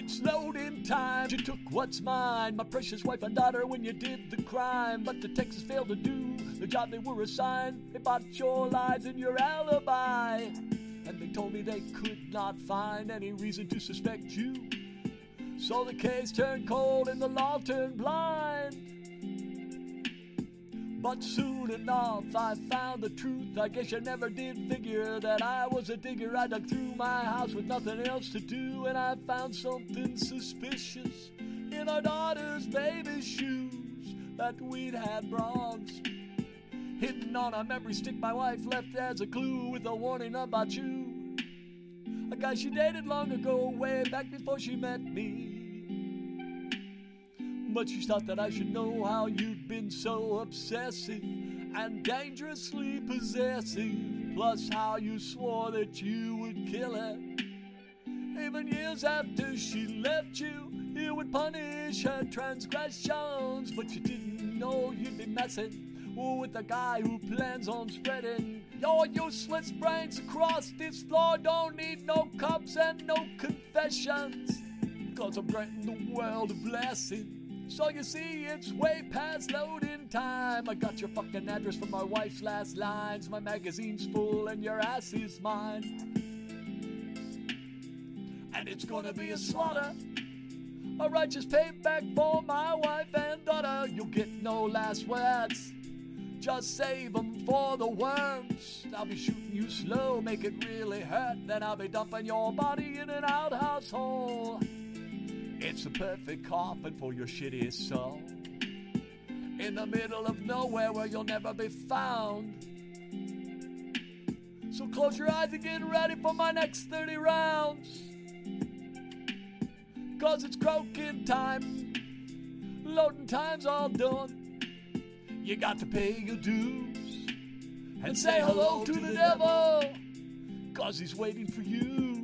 It's in time. You took what's mine, my precious wife and daughter, when you did the crime. But the Texas failed to do the job they were assigned. They bought your lies and your alibi. And they told me they could not find any reason to suspect you. So the case turned cold and the law turned blind. But soon enough, I found the truth. I guess you never did figure that I was a digger. I dug through my house with nothing else to do, and I found something suspicious in our daughter's baby shoes that we'd had bronze. Hidden on a memory stick my wife left as a clue with a warning about you. A guy she dated long ago, way back before she met me. But she thought that I should know how you'd been so obsessive and dangerously possessive. Plus, how you swore that you would kill her. Even years after she left you, you would punish her transgressions. But you didn't know you'd be messing with a guy who plans on spreading your useless brains across this floor. Don't need no cups and no confessions. Cause I'm granting the world a blessing. So you see, it's way past loading time. I got your fucking address from my wife's last lines. My magazine's full and your ass is mine. And it's gonna be a slaughter. A righteous payback for my wife and daughter. You'll get no last words. Just save 'em for the worms. I'll be shooting you slow, make it really hurt. Then I'll be dumping your body in an outhouse hole. It's a perfect coffin for your shittiest soul. In the middle of nowhere where you'll never be found. So close your eyes and get ready for my next 30 rounds. Cause it's croaking time. Loading time's all done. You got to pay your dues. And say hello to the devil. Cause he's waiting for you.